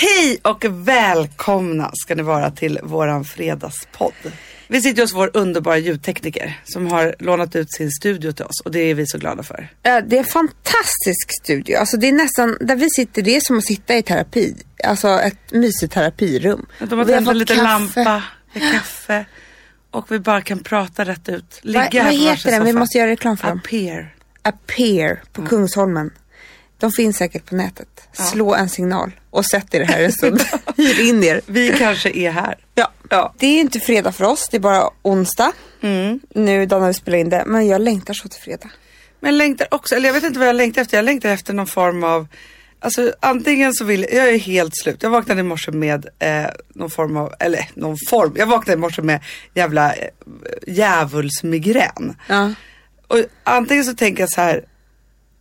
Hej och välkomna ska ni vara till våran fredagspodd. Vi sitter hos vår underbara ljudtekniker som har lånat ut sin studio till oss och det är vi så glada för. Ja, det är en fantastisk studio. Alltså det är nästan, där vi sitter, det är som att sitta i terapi. Alltså ett mysigt terapirum. De har tänt en liten lampa, med kaffe och vi bara kan prata rätt ut. Ligga Vad, här vad heter den? Vi måste göra reklam för dem. Appear. Appear på Kungsholmen. De finns säkert på nätet. Slå en signal och sätt er här en stund. Hyr in er. Vi kanske är här. Ja. Ja. Det är inte fredag för oss, det är bara onsdag. Nu idag när vi spelar in det. Men jag längtar så till fredag. Men jag längtar också, eller jag vet inte vad jag längtar efter. Jag längtar efter någon form av Alltså antingen så vill jag är helt slut. Jag vaknade i morse med eh, någon form av, eller någon form. Jag vaknade i morse med jävla eh, djävulsmigrän. Ja. Och antingen så tänker jag så här,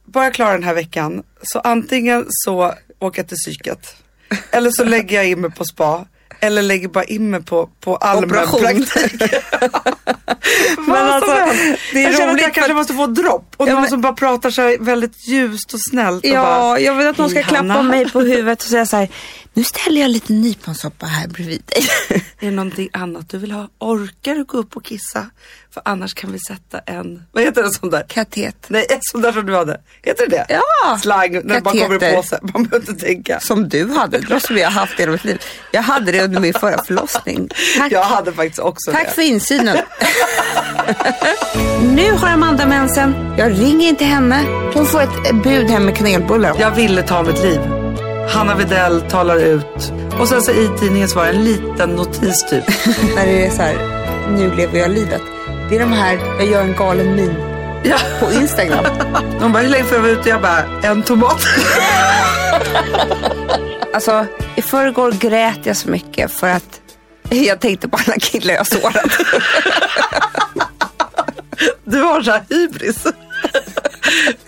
bara jag klarar den här veckan, så antingen så åker jag till psyket, eller så lägger jag in mig på spa, eller lägger bara in mig på, på allmänpraktik. Men alltså, det är jag känner att roligt jag kanske för- måste få dropp och Ja, någon men- som bara pratar så väldigt ljust och snällt. och Ja, bara, jag vill att någon ska "Hej, klappa Hanna, mig på huvudet och säga så här. Nu ställer jag lite nyponsoppa här bredvid dig. Är det någonting annat du vill ha? Orkar du gå upp och kissa? För annars kan vi sätta en, vad heter det sån där? Katet. Nej, en sån där som du hade. Heter det det? Ja, Slang, när bara kommer i påse. Man behöver inte tänka. Som du hade, det som jag har haft hela mitt liv. Jag hade det under min förra förlossning. Tack, Jag hade faktiskt också Tack det. för insynen. nu har Amanda mensen. Jag ringer inte henne. Hon får ett bud hem med kanelbullar. Jag ville ta mitt liv. Hanna Videll talar ut. Och sen så i tidningen så var det en liten notis typ. När det är så här, nu lever jag livet. Det är de här, jag gör en galen min Ja. på Instagram. De bara, hur länge får jag vara ute? Jag bara, en tomat. Alltså, i förrgår grät jag så mycket för att jag tänkte på alla killar jag sårat. Du har så här hybris.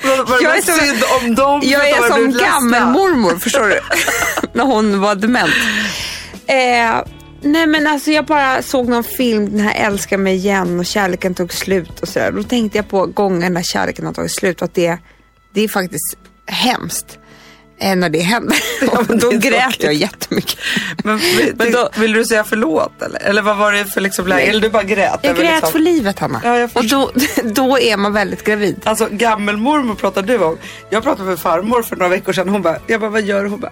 Var, Jag är som- om dem? Jag är som gammelmormor, förstår du? När hon var dement. Eh, nej men alltså jag bara såg någon film, den här Älska mig igen och kärleken tog slut och sådär. Då tänkte jag på gången när kärleken har tagit slut och att det, det är faktiskt hemskt. Eh, när det händer. Ja, men då grät jag jättemycket. Men, Men då- vill du säga förlåt eller? Eller vad var det för liksom läge? Eller du bara grät? Jag grät liksom- för livet Hanna. Ja, jag och då, då är man väldigt gravid. Alltså gammelmormor pratar du om. Jag pratade med farmor för några veckor sedan. Hon bara, jag bara vad gör du? Hon bara,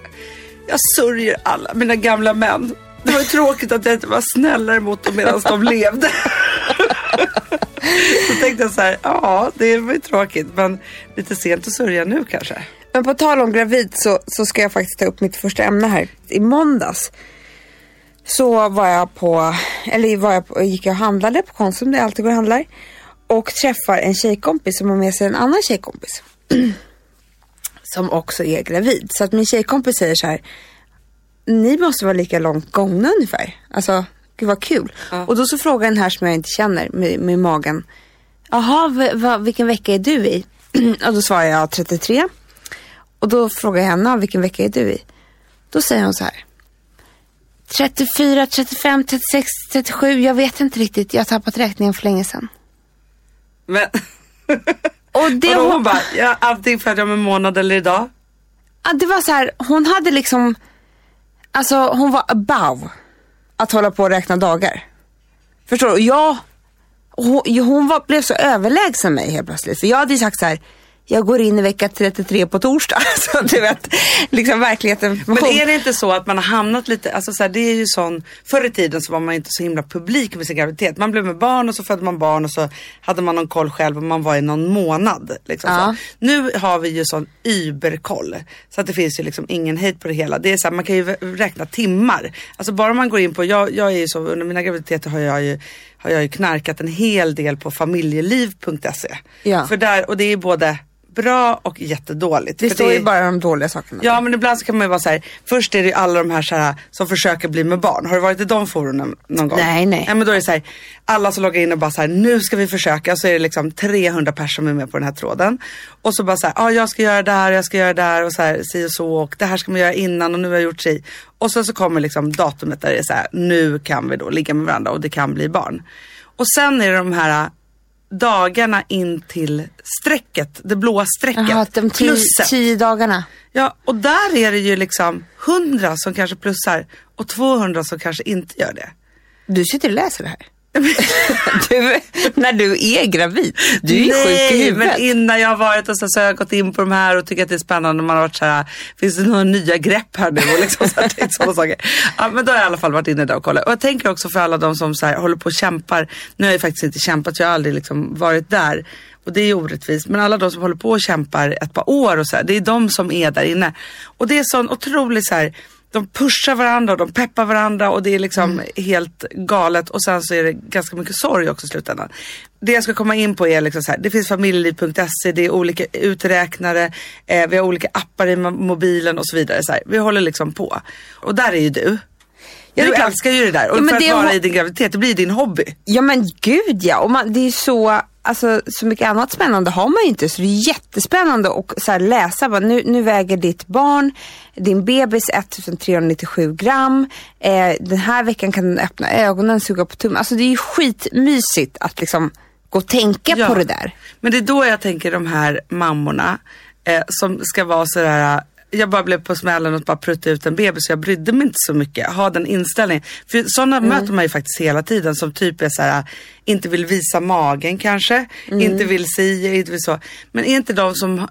jag sörjer alla mina gamla män. Det var ju tråkigt att jag inte var snällare mot dem medan de levde. Så tänkte jag så här, ja det var ju tråkigt men lite sent att sörja nu kanske. Men på tal om gravid så, så ska jag faktiskt ta upp mitt första ämne här. I måndags så var jag på, eller var jag på, gick jag och handlade på Konsum där jag alltid går och handlar. Och träffar en tjejkompis som har med sig en annan tjejkompis. som också är gravid. Så att min tjejkompis säger så här. Ni måste vara lika långt gångna ungefär. Alltså, gud vad kul. Ja. Och då så frågar den här som jag inte känner med, med magen. Jaha, vilken vecka är du i? och då svarar jag 33. Och då frågar jag henne, vilken vecka är du i? Då säger hon så här. 34, 35, 36, 37. Jag vet inte riktigt. Jag har tappat räkningen för länge sedan. Men Och det, och då hon, bara, ja, antingen födde jag om en månad eller idag. ja, det var så här, hon hade liksom, alltså hon var above att hålla på och räkna dagar. Förstår du? Jag, hon, hon var, blev så överlägsen mig helt plötsligt. För jag hade ju sagt så här, jag går in i vecka 33 på torsdag. Så du vet, liksom verkligheten. Men är det inte så att man har hamnat lite, alltså så här, det är ju sån, förr i tiden så var man inte så himla publik med sin graviditet. Man blev med barn och så födde man barn och så hade man någon koll själv och man var i någon månad. Liksom Ja. så. Nu har vi ju sån überkoll. Så att det finns ju liksom ingen hejt på det hela. Det är så här, man kan ju räkna timmar. Alltså bara man går in på, jag, jag är ju så, under mina graviditeter har jag ju, har jag ju knarkat en hel del på familjeliv.se. Ja. För där, och det är både bra och jättedåligt. det För står är- ju bara de dåliga sakerna. Ja men ibland så kan man ju vara så här. först är det ju alla de här, så här som försöker bli med barn. Har du varit i de forumen någon gång? Nej, nej. nej men då är det så här, alla som loggar in och bara så här, nu ska vi försöka. Så är det liksom 300 personer som är med på den här tråden. Och så bara så här, ja ah, jag ska göra det här, jag ska göra det här och så här, si och så och det här ska man göra innan och nu har jag gjort si. Och sen så kommer liksom datumet där det är så här, nu kan vi då ligga med varandra och det kan bli barn. Och sen är det de här dagarna in till strecket, det blåa strecket. Jaha, de tio, plusset. tio dagarna. Ja, och där är det ju liksom 100 som kanske plussar och 200 som kanske inte gör det. Du sitter och läser det här. Du, när du är gravid. Du är ju sjuk i Nej, huvudet. men innan jag har varit och så, så har jag gått in på de här och tycker att det är spännande. Man har varit så här, finns det några nya grepp här nu? Och liksom så här, tänkt sådana saker. Ja, men då har jag i alla fall varit inne där och kollat. Och jag tänker också för alla de som så här, håller på och kämpar. Nu har jag faktiskt inte kämpat, jag har aldrig liksom varit där. Och det är orättvist. Men alla de som håller på och kämpar ett par år och så här, det är de som är där inne. Och det är sån otrolig så här, de pushar varandra och de peppar varandra och det är liksom helt galet. Och sen så är det ganska mycket sorg också i slutändan. Det jag ska komma in på är liksom så här, det finns familjeliv.se, det är olika uträknare, eh, vi har olika appar i mo- mobilen och så vidare. Så här. Vi håller liksom på. Och där är ju du. Ja, du älskar ju det där och Ja, för att vara i din graviditet, det blir din hobby. Ja men gud ja, och man, det är så, alltså, så mycket annat spännande har man ju inte så det är jättespännande att så här, läsa. Bara, nu, nu väger ditt barn, din bebis 1397 gram. Eh, den här veckan kan den öppna ögonen, suga på tummen. Alltså det är ju skitmysigt att liksom gå och tänka Ja. på det där. Men det är då jag tänker de här mammorna eh, som ska vara sådär jag bara blev på smällen och bara prutta ut en bebis så jag brydde mig inte så mycket. Ha den inställningen. För sådana möter man ju faktiskt hela tiden som typ är såhär, inte vill visa magen kanske, inte vill säga, inte vill så. Men är inte de som,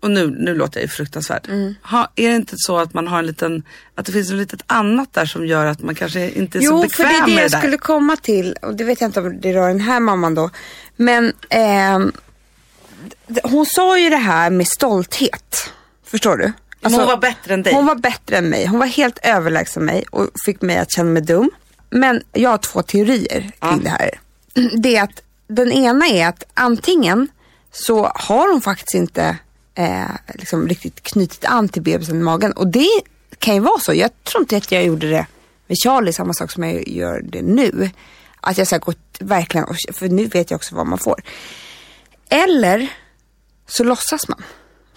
och nu, nu låter jag ju fruktansvärd. Ha, är det inte så att man har en liten, att det finns ett litet annat där som gör att man kanske inte är så Jo, bekväm för det är det med jag det där? skulle komma till. Och det vet jag inte om det rör den här mamman då. Men d- hon sa ju det här med stolthet. Förstår du? Alltså, hon var bättre än dig. Hon var bättre än mig. Hon var helt överlägsen mig och fick mig att känna mig dum. Men jag har två teorier kring Ja. det här. Det är att den ena är att antingen så har hon faktiskt inte eh, liksom riktigt knutit an till bebisen i magen. Och det kan ju vara så. Jag tror inte att jag gjorde det med Charlie, samma sak som jag gör det nu. Att jag ska gått verkligen, och- för nu vet jag också vad man får. Eller så låtsas man.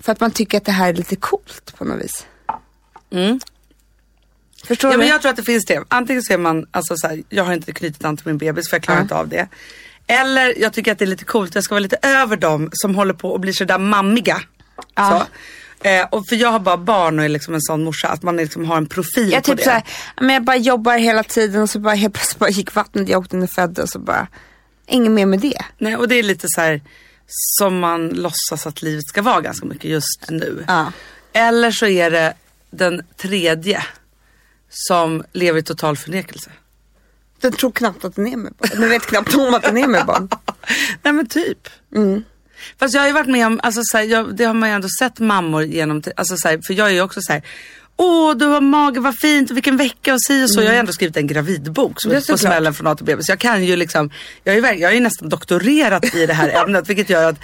För att man tycker att det här är lite coolt på något vis. Förstår Ja, du? men jag tror att det finns det. Antingen så är man, alltså så här, jag har inte knutit an till min bebis för jag klarar Ja. inte av det. Eller jag tycker att det är lite coolt, jag ska vara lite över dem som håller på och blir sådär mammiga. Ja. Så. Eh, och för jag har bara barn och är liksom en sån morsa, att man liksom har en profil Jag på typ det. såhär, men jag bara jobbar hela tiden och så bara helt plötsligt bara gick vattnet, jag åkte in och födde och så bara, inget mer med det. Nej, och det är lite så här som man låtsas att livet ska vara ganska mycket just nu. Ja. Eller så är det den tredje som lever i total förnekelse. Den tror knappt att den är med barn. Den vet knappt om att den är med barn. Nej men typ. Fast jag har ju varit med om, alltså, så här, jag, det har man ju ändå sett mammor genom, alltså, så här, för jag är ju också så här. Åh, du har mage, vad fint, och vilken vecka och si och så. Jag har ändå skrivit en gravidbok som Det är på smällen från A till B. Så jag kan ju liksom, jag är, jag är nästan doktorerat i det här ämnet. Vilket gör att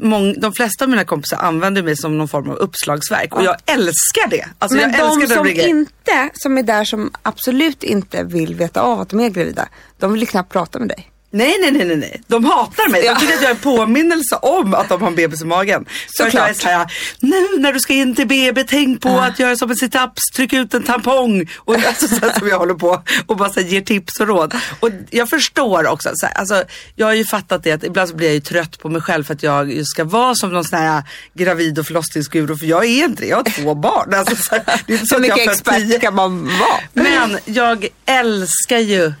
mång, de flesta av mina kompisar använder mig som någon form av uppslagsverk. Och jag älskar det. Alltså, Men jag de det som rubriker. inte, som är där som absolut inte vill veta av att de är gravida, de vill knappt prata med dig. Nej, nej, nej, nej. De hatar mig. De tycker att jag är en påminnelse om att de har en bebis i magen. Så Såklart. jag är så här, nu när du ska in till BB, tänk på att göra som en sit-ups, tryck ut en tampong. Och alltså, så som jag håller på och bara så här, ger tips och råd. Och jag förstår också, så här, alltså, jag har ju fattat det att ibland så blir jag ju trött på mig själv för att jag ska vara som någon sån här gravid och förlossningsguru. För jag är inte det, jag har två barn. Alltså, så här, det är så mycket fött tio. expert kan man vara. Men jag älskar ju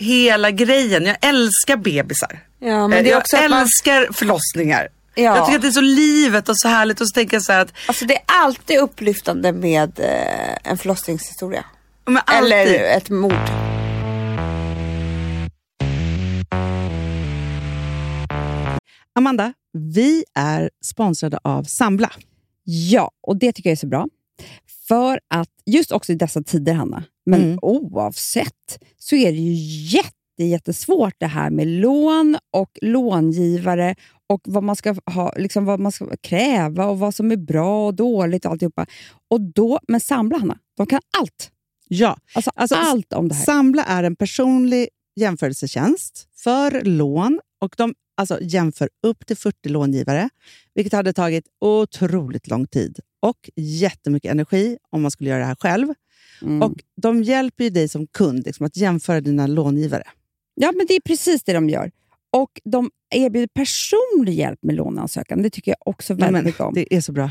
hela grejen. Jag älskar bebisar. Ja, men Eh, det är jag också man- älskar förlossningar. Ja. Jag tycker att det är så livet och så härligt och så tänker jag så här att Alltså det är alltid upplyftande med eh, en förlossningshistoria. Eller ett mord. Amanda, vi är sponsrade av Sambla. Ja, och det tycker jag är så bra. För att just också i dessa tider, Hanna, men Mm. oavsett, så är det ju jätte, jättesvårt det här med lån och långivare och vad man ska ha, liksom vad man ska kräva och vad som är bra och dåligt och alltihopa. Och då, men Sambla, Hanna, de kan allt. Ja, Alltså, Alltså, allt om det här. Sambla är en personlig jämförelsetjänst för lån och de alltså, jämför upp till 40 långivare, vilket hade tagit otroligt lång tid och jättemycket energi om man skulle göra det här själv. Mm. Och De hjälper ju dig som kund liksom, att jämföra dina långivare. Ja, men det är precis det de gör. Och de erbjuder personlig hjälp med låneansökan. Det tycker jag också väldigt mycket om. Det är så bra.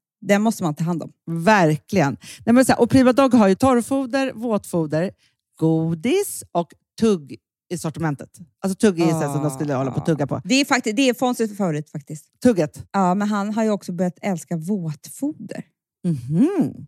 den måste man ta hand om. verkligen. Nej, men så här, och Prima Dog har ju torrfoder, våtfoder, godis och tugg i sortimentet. Alltså tugg är ju så här som de skulle hålla på att tugga på. Det är, faktiskt, det är Fonzies favorit faktiskt. Tugget. Ja, men han har ju också börjat älska våtfoder. Det Han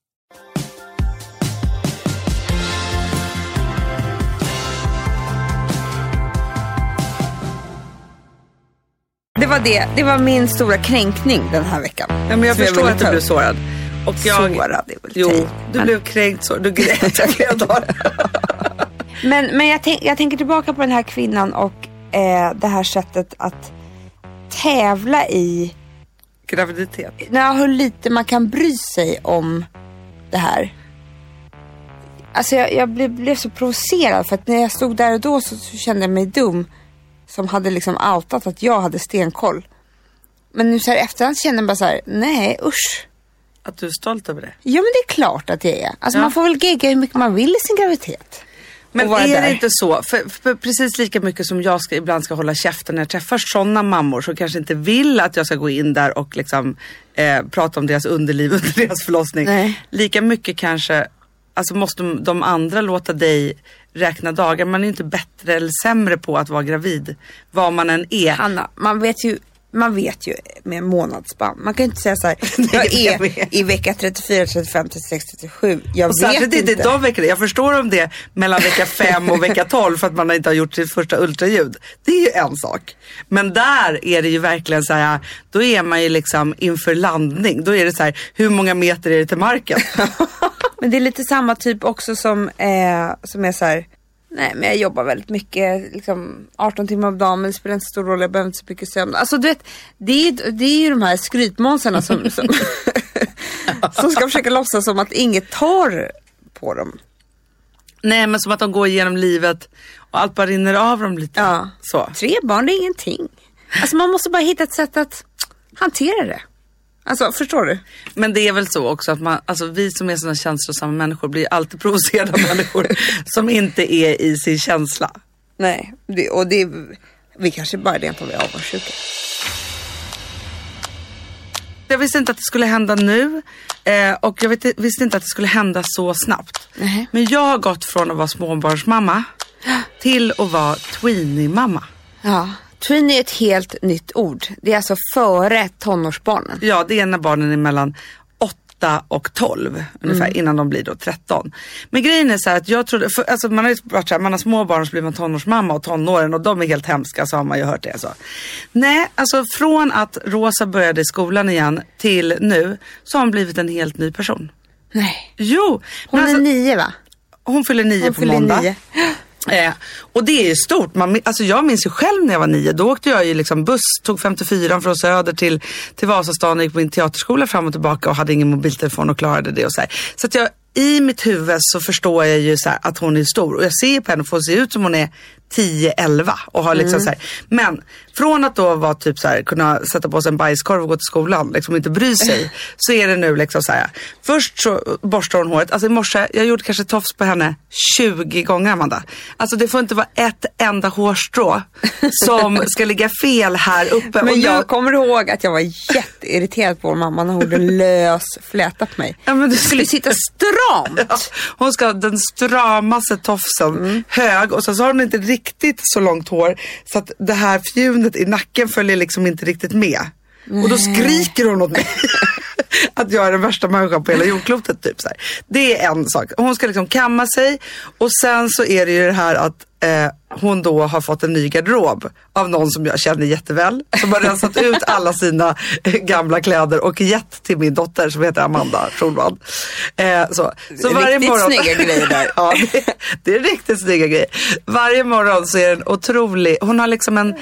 Det var det. Det var min stora kränkning den här veckan. Ja, men jag förstår ville att du blev sårad. Och jag, Sårad är väl Jo, du Men- blev kränkt så. Du grät. Jag grät av det. Men, men jag, tänk, jag tänker tillbaka på den här kvinnan och eh, det här sättet att tävla i Graviditet. när hur lite man kan bry sig om det här. Alltså jag, jag blev, blev så provocerad för att när jag stod där och då så, så kände jag mig dum. Som hade liksom outat att jag hade stenkoll. Men nu så här efterhand känner jag bara så här, nej usch. Att du är stolt över det. Ja men det är klart att jag är. Alltså Ja. man får väl gegga hur mycket man vill i sin graviditet. Men är där. det inte så, för, för precis lika mycket som jag ska, ibland ska hålla käften när jag träffar sådana mammor som kanske inte vill att jag ska gå in där och liksom, eh, prata om deras underliv under deras förlossning. Nej. Lika mycket kanske alltså måste de, andra låta dig räkna dagar. Man är inte bättre eller sämre på att vara gravid, vad man än är. Hanna, man vet ju man vet ju med månadsspann. Man kan ju inte säga så här, jag är i vecka 34, 35, 36, 37. Jag Och vet inte inte. de veckorna. Jag förstår om det mellan vecka 5 och vecka 12 för att man inte har gjort sitt första ultraljud. Det är ju en sak. Men där är det ju verkligen så här, då är man ju liksom inför landning. Då är det så här, hur många meter är det till marken? Men det är lite samma typ också som, eh, som är så här. Nej men jag jobbar väldigt mycket, liksom 18 timmar om dagen men det spelar inte så stor roll, jag behöver inte så mycket sömn. Alltså du vet, det är, det är ju de här skrytmånsarna som, som, som ska försöka låtsas som att inget tar på dem. Nej men som att de går igenom livet och allt bara rinner av dem lite. Ja. Så. Tre barn det är ingenting. Alltså man måste bara hitta ett sätt att hantera det. Alltså förstår du? Men det är väl så också att man, alltså vi som är sådana känslosamma människor blir alltid provocerade av människor som inte är i sin känsla. Nej, det, och det, vi kanske bara rent av är avundsjuka. Jag visste inte att det skulle hända nu eh, och jag vet, visste inte att det skulle hända så snabbt. Nej. Men jag har gått från att vara småbarnsmamma till att vara tweenie-mamma. Ja, tween är ett helt nytt ord. Det är alltså före tonårsbarnen. Ja, det är när barnen är mellan 8 och 12 ungefär Mm. innan de blir då 13. Men grejen är så här att jag trodde, för, alltså man har ju varit så här, man har små barn så blir man tonårsmamma och tonåren och de är helt hemska så har man ju hört det. Så. Nej, alltså från att Rosa började i skolan igen till nu så har hon blivit en helt ny person. Nej. Jo, Hon är alltså, nio va? hon fyller nio Hon på fyller måndag. nio. Eh, och det är ju stort. Man, alltså jag minns ju själv när jag var nio. Då åkte jag ju liksom buss, tog 54 från Söder till, till Vasastan och gick på min teaterskola fram och tillbaka och hade ingen mobiltelefon och klarade det och så här. Så att jag, i mitt huvud så förstår jag ju så här att hon är stor och jag ser på henne för får se ut som hon är 10-11 och har liksom så här. Men från att då vara typ så här, kunna sätta på sig en bajskorv och gå till skolan, liksom inte bry sig, så är det nu liksom så här. Först så borstar hon håret, alltså i morse, jag gjorde kanske tofs på henne 20 gånger Amanda. Alltså det får inte vara ett enda hårstrå som ska ligga fel här uppe. Men nu- jag kommer ihåg att jag var jätteirriterad på vår mamma när hon hade lös flätat mig. Ja, men du- skulle sitta stramt. Ja, hon ska ha den stramaste tofsen, hög och sen så har hon inte riktigt så långt hår så att det här fjunet i nacken följer liksom inte riktigt med. Och då skriker hon åt mig att jag är den värsta människan på hela jordklotet. Typ så här. Det är en sak. Hon ska liksom kamma sig och sen så är det ju det här att eh, hon då har fått en ny garderob av någon som jag känner jätteväl. Som har rensat ut alla sina eh, gamla kläder och gett till min dotter som heter Amanda Schulman. Eh, så. så varje Riktigt morgon... snygga grejer där. ja, det, det är riktigt snygga grejer. Varje morgon så är det en otrolig, hon har liksom en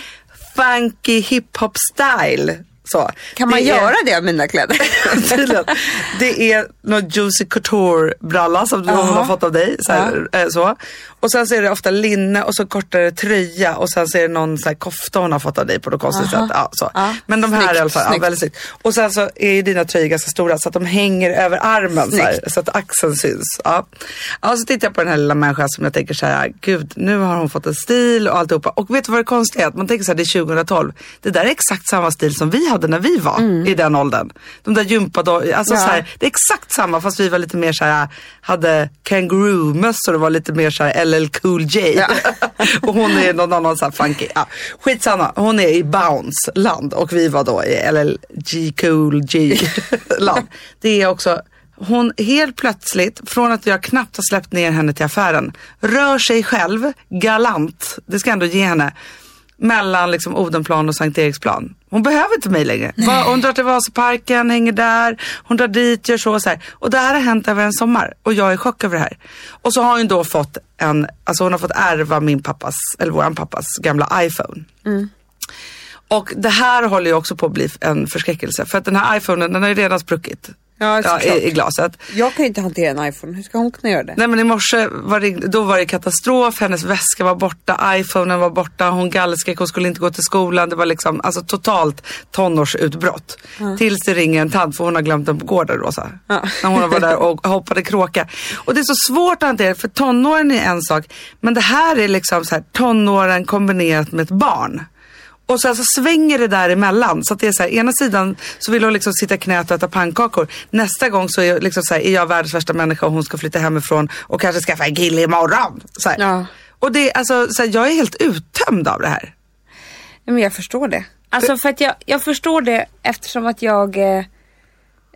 funky hiphop style. Så. Kan man Det är- göra det av mina kläder? Det är någon Juicy Couture bralla som hon Jaha. har fått av dig. Så, här, eh, så. Och sen så är det ofta linne och så kortare tröja och sen så är det någon så här kofta hon har fått av dig på något konstigt Aha. sätt. Ja, så. Ja. Men de här Snyggt, i alla fall, ja, snyggt. väldigt snyggt. Och sen så är ju dina tröjor ganska stora så att de hänger över armen så, här, så att axeln syns. Ja. Ja, så tittar jag på den här lilla människan som jag tänker så här, gud nu har hon fått en stil och alltihopa. Och vet du vad det konstiga är? Att man tänker så här, det är 2012. Det där är exakt samma stil som vi hade när vi var i den åldern. De där gympadojorna, alltså Ja. så här, det är exakt samma fast vi var lite mer så här, hade kangaroo-mössor och var lite mer så här LL Cool J. Ja. och hon är någon annan så här funky. Ja. Skitsamma, hon är i Bounce land och vi var då i LLG Cool J land. Det är också hon helt plötsligt, från att jag knappt har släppt ner henne till affären, rör sig själv galant, det ska jag ändå ge henne, mellan liksom Odenplan och Sankt Eriksplan. Hon behöver inte mig längre. Va- Hon drar till Vasaparken, hänger där, hon drar dit, gör så och så här. Och det här har hänt över en sommar och jag är i chock över det här. Och så har hon då fått en, alltså hon har fått ärva min pappas, eller våran pappas gamla iPhone. Och det här håller ju också på att bli en förskräckelse. För att den här iPhonen, den har ju redan spruckit. Ja, såklart. i, i glaset. Jag kan ju inte hantera en iPhone. Hur ska hon kunna göra det? Nej men i morse var det, då var det katastrof, hennes väska var borta, iPhonen var borta, hon gallskrek, hon skulle inte gå till skolan. Det var liksom alltså totalt tonårsutbrott. Tills det ringer en tant för hon har glömt den på gården Rosa. Ja. När hon var där och hoppade kråka. Och det är så svårt att hantera för tonåren är en sak. Men det här är liksom så här tonåren kombinerat med ett barn. Och sen så svänger det däremellan. Så att det är så här, ena sidan så vill hon liksom sitta i knät och äta pannkakor. Nästa gång så är, jag liksom så här, är jag världens värsta människa och hon ska flytta hemifrån och kanske skaffa en kille imorgon. Så. Ja. Och det, alltså, så här, jag är helt uttömd av det här. Men jag förstår det. Alltså för att jag, jag förstår det eftersom att jag eh,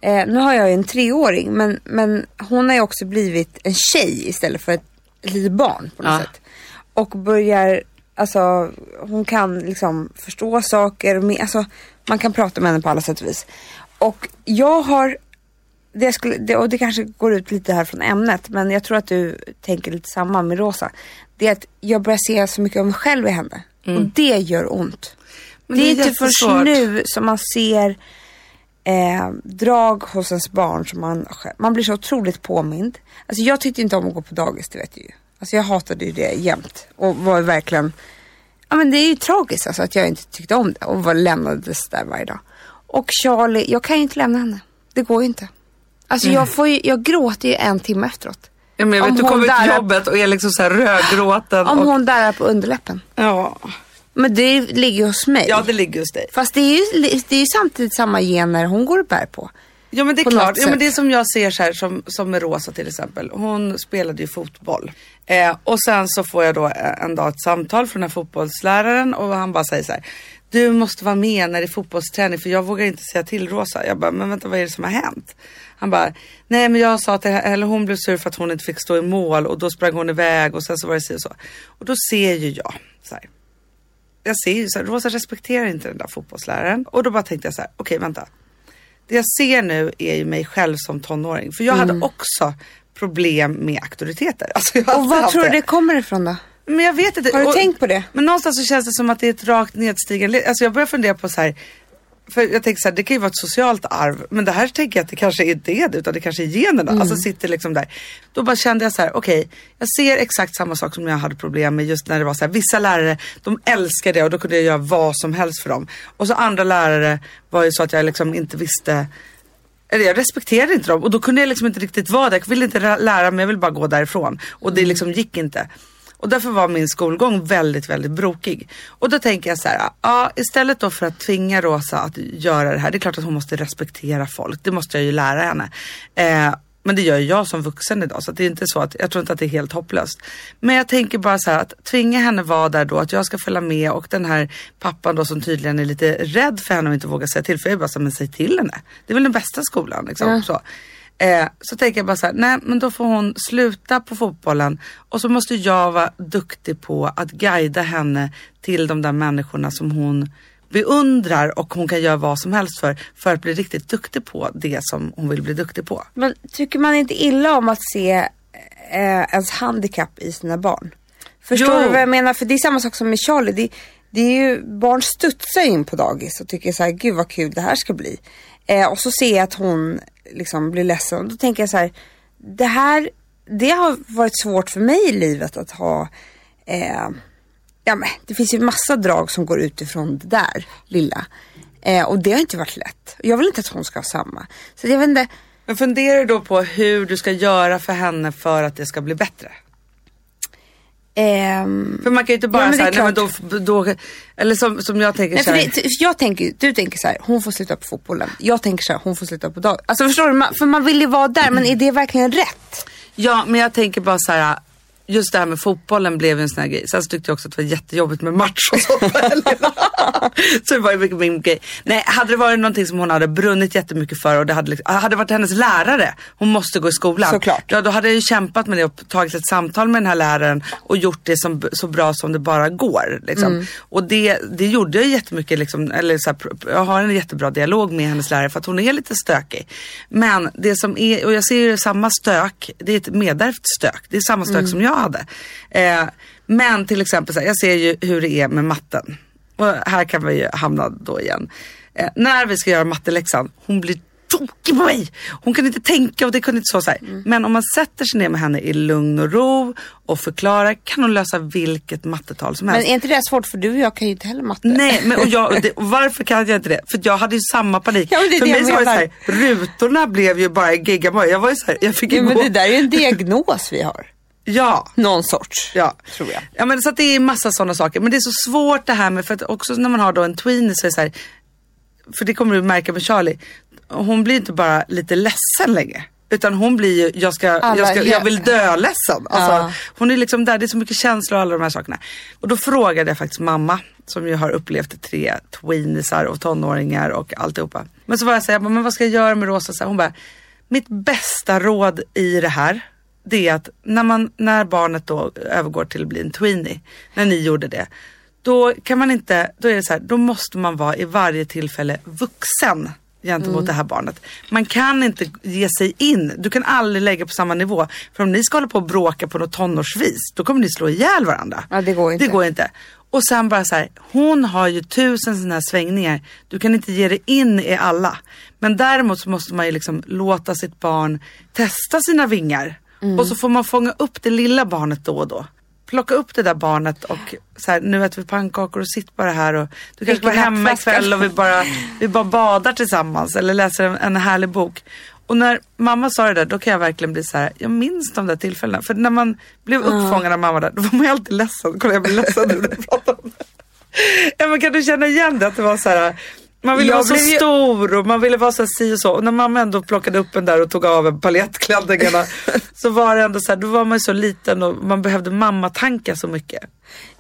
eh, Nu har jag ju en treåring men, men hon har ju också blivit en tjej istället för ett litet barn på något Ja. sätt. Och börjar, alltså hon kan liksom förstå saker. Alltså, man kan prata med henne på alla sätt och vis. Och jag har det skulle, det, och det kanske går ut lite här från ämnet, men jag tror att du tänker lite samma med Rosa. Det är att jag börjar se så mycket av mig själv i henne. Och det gör ont. Det är det är inte jättesvårt. först nu som man ser eh, drag hos ens barn som man, man blir så otroligt påmind. Alltså jag tyckte inte om att gå på dagis, det vet du ju. Alltså jag hatade ju det jämt och var ju verkligen, ja men det är ju tragiskt alltså att jag inte tyckte om det och var lämnades där varje dag. Och Charlie, jag kan ju inte lämna henne. Det går ju inte. Alltså jag får ju, jag gråter ju en timme efteråt. Ja, men jag Om vet, du kommer till jobbet och är liksom så här rödgråten. Om och, hon darrar på underläppen. ja. Men det ligger hos mig. ja, det ligger hos dig. Fast det är, ju, det är ju samtidigt samma gener hon går och bär på. Ja men det är klart. Ja, men det är som jag ser så här som, som med Rosa till exempel. Hon spelade ju fotboll. Eh, och sen så får jag då eh, en dag ett samtal från den här fotbollsläraren och han bara säger så här. Du måste vara med när det är fotbollsträning för jag vågar inte säga till Rosa. Jag bara, men vänta vad är det som har hänt? Han bara, nej men jag sa henne, eller hon blev sur för att hon inte fick stå i mål och då sprang hon iväg och sen så var det si och så. Och då ser ju jag så här. Jag ser ju så här, Rosa respekterar inte den där fotbollsläraren. Och då bara tänkte jag så här, okej vänta. Det jag ser nu är ju mig själv som tonåring. För jag hade också problem med auktoriteter. Alltså Och haft tror du det kommer ifrån då? Men jag vet inte. Har du och, tänkt på det? Men någonstans så känns det som att det är ett rakt nedstigande. Alltså jag börjar fundera på så här. För jag tänker så här, det kan ju vara ett socialt arv. Men det här tänker jag att det kanske är det. Utan det kanske är generna. Mm. Alltså sitter liksom där. Då bara kände jag så här, okej. jag ser exakt samma sak som jag hade problem med just när det var så här. Vissa lärare, de älskade det och då kunde jag göra vad som helst för dem. Och så andra lärare var ju så att jag liksom inte visste eller jag respekterade inte dem och då kunde jag liksom inte riktigt vara där. Jag ville inte ra- lära mig, jag ville bara gå därifrån. Och det liksom gick inte. Och därför var min skolgång väldigt, väldigt brokig. Och då tänker jag så här, ja istället då för att tvinga Rosa att göra det här, det är klart att hon måste respektera folk, det måste jag ju lära henne. Eh, men det gör ju jag som vuxen idag så det är inte så att, jag tror inte att det är helt hopplöst. Men jag tänker bara så här att tvinga henne vara där då, att jag ska följa med och den här pappan då som tydligen är lite rädd för henne och inte vågar säga till. För jag är bara så här, men säg till henne. Det är väl den bästa skolan liksom. Så. Eh, så tänker jag bara så här, nej men då får hon sluta på fotbollen och så måste jag vara duktig på att guida henne till de där människorna som hon beundrar och hon kan göra vad som helst för, för att bli riktigt duktig på det som hon vill bli duktig på. Men tycker man inte illa om att se eh, ens handikapp i sina barn? Förstår Jo. du vad jag menar? För det är samma sak som med Charlie. Det, det är ju, barn studsar in på dagis och tycker så här, gud vad kul det här ska bli. Eh, och så ser jag att hon liksom blir ledsen. Då tänker jag så här, det här, det har varit svårt för mig i livet att ha eh, ja, men, det finns ju massa drag som går utifrån det där lilla. Eh, och det har inte varit lätt. Jag vill inte att hon ska ha samma. Så jag vet inte, Men funderar du då på hur du ska göra för henne för att det ska bli bättre? Ehm, För man kan ju inte bara Ja, säga, nej men då, då, eller som, som jag tänker Nej, så här, det, jag tänker, du tänker så här, hon får sluta på fotbollen. Jag tänker så här, hon får sluta på dag. Alltså förstår du? Man, för man vill ju vara där, men är det verkligen rätt? Ja, men jag tänker bara så här. Just det här med fotbollen blev en sån här grej. Sen så tyckte jag också att det var jättejobbigt med match och helgerna. Så det var ju mycket min grej. Nej, hade det varit någonting som hon hade brunnit jättemycket för och det hade, liksom, hade varit hennes lärare, hon måste gå i skolan. Såklart. Ja, då hade jag ju kämpat med det och tagit ett samtal med den här läraren och gjort det som, så bra som det bara går. Liksom. Och det, det gjorde jag jättemycket, liksom, eller så här, jag har en jättebra dialog med hennes lärare för att hon är lite stökig. Men det som är, och jag ser ju samma stök, det är ett medärvt stök. Det är samma stök som jag hade. Eh, men till exempel, så här, jag ser ju hur det är med matten. Och här kan vi ju hamna då igen. Eh, när vi ska göra matteläxan, hon blir tokig på mig. Hon kan inte tänka och det kunde inte så. så här. Men om man sätter sig ner med henne i lugn och ro och förklarar kan hon lösa vilket mattetal som Men helst. är inte det svårt för du och jag kan ju inte heller matte. Nej, men och jag, och det, och varför kan jag inte det? För jag hade ju samma panik. Ja, men för mig så var det så här, rutorna blev ju bara en. Jag var ju så här, jag fick ju Jo, men gå. det där är ju en diagnos vi har. Ja. Någon sorts. Ja. Tror jag. Ja men så att det är massa sådana saker. Men det är så svårt det här med, för att också när man har då en tweenie så är det så här, för det kommer du märka med Charlie, hon blir inte bara lite ledsen längre. Utan hon blir ju, jag, ska, Alla jag, ska, jag vill dö ledsen. Alltså, Ja. Hon är liksom där, det är så mycket känslor och alla de här sakerna. Och då frågade jag faktiskt mamma, som ju har upplevt tre tweeniesar och tonåringar och alltihopa. Men så var jag såhär, men vad ska jag göra med Rosa? Så här, hon bara, mitt bästa råd i det här, det är att när, man, när barnet då övergår till att bli en tweenie, när ni gjorde det, då kan man inte, då är det så här, då måste man vara i varje tillfälle vuxen gentemot det här barnet. Man kan inte ge sig in, du kan aldrig lägga på samma nivå. För om ni ska hålla på och bråka på något tonårsvis, då kommer ni slå ihjäl varandra. Ja, det går inte. Det går inte. Och sen bara så här, hon har ju tusen sådana här svängningar. Du kan inte ge dig in i alla. Men däremot så måste man ju liksom låta sitt barn testa sina vingar. Mm. Och så får man fånga upp det lilla barnet då och då. Plocka upp det där barnet och så här, nu äter vi pannkakor och sitt bara här och du kanske går hemma ikväll och vi bara, vi bara badar tillsammans eller läser en, en härlig bok. Och när mamma sa det där då kan jag verkligen bli så här, jag minns de där tillfällena. För när man blev uppfångad av mamma där, då var man ju alltid ledsen. Kolla jag blir ledsen nu när jag pratar om det. Ja, men kan du känna igen det? Att det var så här, man ville Jag vara så ju- stor och man ville vara så si och så. Och när mamma ändå plockade upp en där och tog av en paljettklänningarna så var det ändå så här, då var man så liten och man behövde mammatanka så mycket.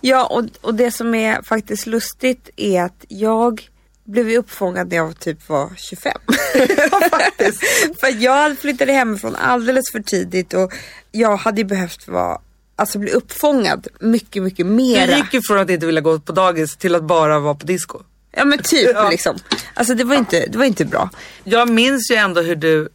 Ja, och, och det som är faktiskt lustigt är att jag blev ju uppfångad när jag typ var 25. faktiskt. för jag flyttade hemifrån alldeles för tidigt och jag hade ju behövt vara, alltså bli uppfångad mycket, mycket Du mera. gick ju från att inte vilja gå på dagis till att bara vara på disco. Ja men typ Ja. liksom. Alltså det var inte, det var inte bra. Jag minns ju ändå hur du,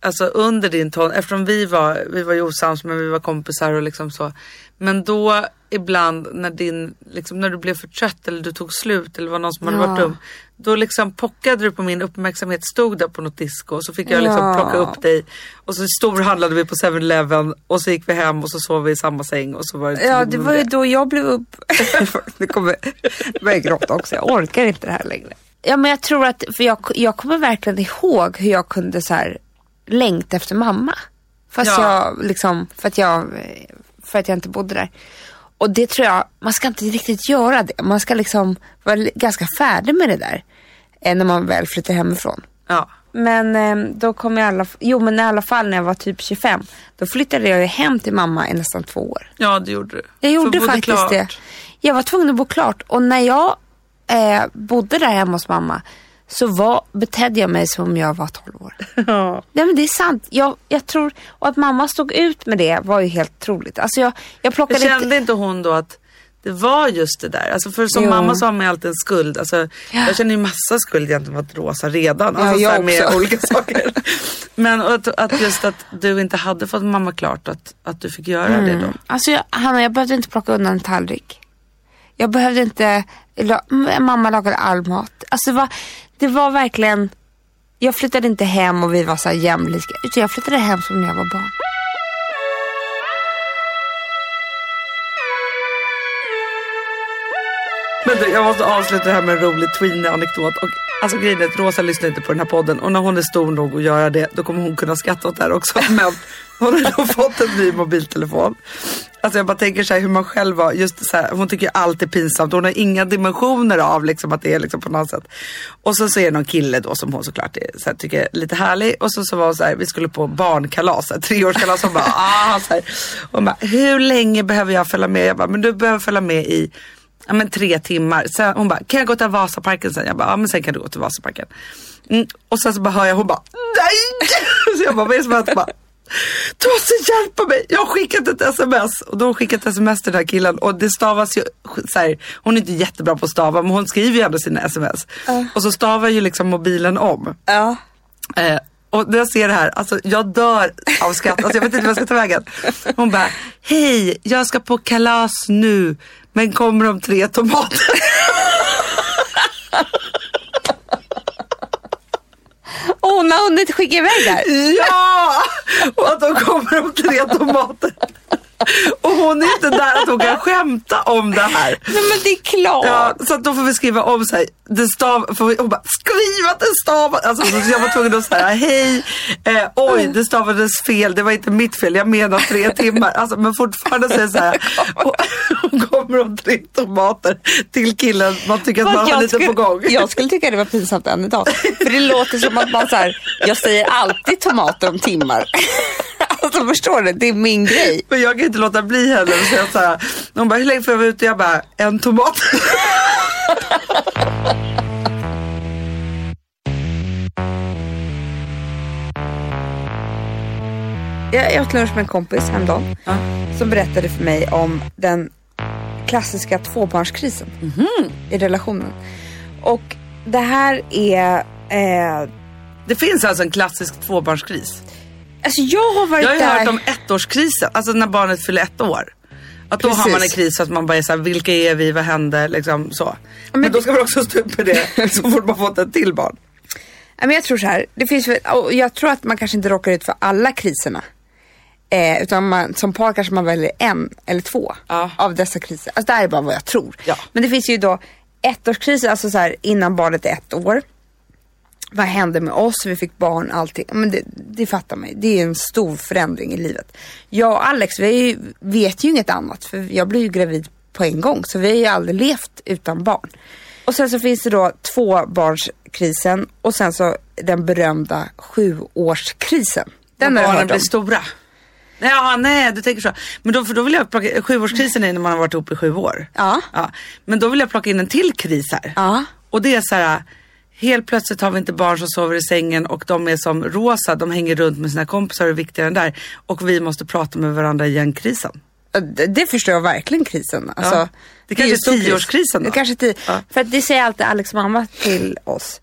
alltså under din ton, eftersom vi var, vi var ju osams men vi var kompisar och liksom så. Men då ibland när din, liksom när du blev för trött eller du tog slut eller var någon som hade Ja. varit dum. Då liksom pockade du på min uppmärksamhet, stod där på något disco och så fick jag liksom Ja. plocka upp dig. Och så storhandlade vi på 7-Eleven och så gick vi hem och så sov vi i samma säng och så var det Ja det var ju då jag blev upp... nu kommer jag börjar gråta också, jag orkar inte det här längre. Ja men jag tror att, för jag, jag kommer verkligen ihåg hur jag kunde så här längta efter mamma. Fast Ja. jag liksom, för att jag, för att jag inte bodde där. Och det tror jag, man ska inte riktigt göra det. Man ska liksom vara ganska färdig med det där. eh, När man väl flyttar hemifrån. Ja. Men eh, då kom jag alla, jo men i alla fall när jag var typ 25. Då flyttade jag hem till mamma i nästan två år. ja det gjorde du. Jag gjorde faktiskt klart. det. Jag var tvungen att bo klart och när jag eh, bodde där hemma hos mamma så var, betedde jag mig som om jag var 12 år. Ja. Nej men det är sant. Jag, jag tror, och att mamma stod ut med det var ju helt otroligt. Alltså jag, jag plockade Men kände inte... inte hon då att det var just det där? Alltså för som Jo. mamma så har man ju alltid en skuld. Alltså, Jag känner ju massa skuld gentemot Rosa redan. Alltså, Ja, jag med också. olika saker. Men att, att just att du inte hade fått mamma klart att, att du fick göra det då. Alltså jag, Hanna, jag behövde inte plocka undan en tallrik. Jag behövde inte, la, mamma lagade all mat. Alltså det var, det var verkligen, jag flyttade inte hem och vi var så här jämlika. Utan jag flyttade hem som när jag var barn. Vänta, jag måste avsluta det här med en rolig tween-anekdot. Och, alltså grejen är att Rosa lyssnar inte på den här podden och när hon är stor nog att göra det då kommer hon kunna skratta åt det här också. Men hon har då fått en ny mobiltelefon. Alltså jag bara tänker så här hur man själv var, just så här, hon tycker allt är pinsamt. Hon har inga dimensioner av liksom att det är liksom på något sätt. Och så, så är det någon kille då som hon såklart är, så här, tycker är lite härlig. Och så, så var hon så här, vi skulle på barnkalas, så här, treårskalas. Hon bara, ah, så här. Hon bara, hur länge behöver jag följa med? Jag bara, men du behöver följa med i ja, men tre timmar. Sen, hon bara, kan jag gå till Vasaparken sen? Jag bara, ja men sen kan du gå till Vasaparken. Mm. Och sen så bara hör jag, hon bara, nej! Så jag bara, vad är det som bara, Du måste hjälpa mig, jag har skickat ett sms. Och då har hon skickat ett sms till den här killen och det stavas ju, så här, hon är inte jättebra på att stava men hon skriver ju ändå sina sms. Och så stavar ju liksom mobilen om. Ja. Eh, och när jag ser det här, alltså jag dör av skratt. Alltså jag vet inte vad jag ska ta vägen. Hon bara, hej, jag ska på kalas nu, men kommer om tre tomater. Åh, hon har hunnit skicka iväg där. ja! Och att de kommer om tre tomater. Och hon är inte där att hon kan skämta om det här. Nej men det är klart. Ja, så då får vi skriva om sig. Det stav, får vi, hon bara, skriv att det stavas. Alltså, så jag var tvungen att säga, hej, eh, oj, det stavades fel, det var inte mitt fel, jag menar tre timmar. Alltså, men fortfarande säger så här, och- hon kommer om tre tomater till killen, man tycker att man har lite skulle, på gång. Jag skulle tycka det var pinsamt än idag. För det låter som att man så här, jag säger alltid tomater om timmar. Alltså förstår du, det är min grej. Men jag kan inte låta bli heller att säga så här, hon bara, hur länge får jag vara ute? Jag bara, en tomat. Jag, jag åt lunch med en kompis häromdagen Ja. som berättade för mig om den klassiska tvåbarnskrisen i relationen. Och det här är... Eh, Det finns alltså en klassisk tvåbarnskris. Alltså jag har varit Jag har ju där... hört om ettårskrisen, alltså när barnet fyller ett år. Att då har Precis. man en kris så att man bara är såhär, vilka är vi, vad hände, liksom så. Men, Men då ska man också stå upp med det så fort man fått ett till barn. Men jag tror så här, det finns jag tror att man kanske inte råkar ut för alla kriserna. Eh, utan man, som par kanske man väljer en eller två Ja. av dessa kriser. Alltså det här är bara vad jag tror. Ja. Men det finns ju då ettårskriser, alltså så här innan barnet är ett år. Vad hände med oss? Vi fick barn, allting. Men det, det fattar man ju. Det är en stor förändring i livet. Jag och Alex, vi vet ju inget annat. För jag blev ju gravid på en gång. Så vi har ju aldrig levt utan barn. Och sen så finns det då tvåbarnskrisen och sen så den berömda sjuårskrisen. Den har barnen blir stora. Ja, nej, du tänker så. Men då, för då vill jag plocka, sjuårskrisen är när man har varit ihop i sju år. Ja. ja. Men då vill jag plocka in en till kris här. Ja. Och det är så här, helt plötsligt har vi inte barn som sover i sängen och de är som rosa, de hänger runt med sina kompisar och är viktigare än där. Och vi måste prata med varandra igen krisen. Det, det förstår jag verkligen krisen. Alltså, Ja. Det kanske ju är tioårskrisen då? Det kanske är tio. Ja. För det säger alltid Alex mamma till oss.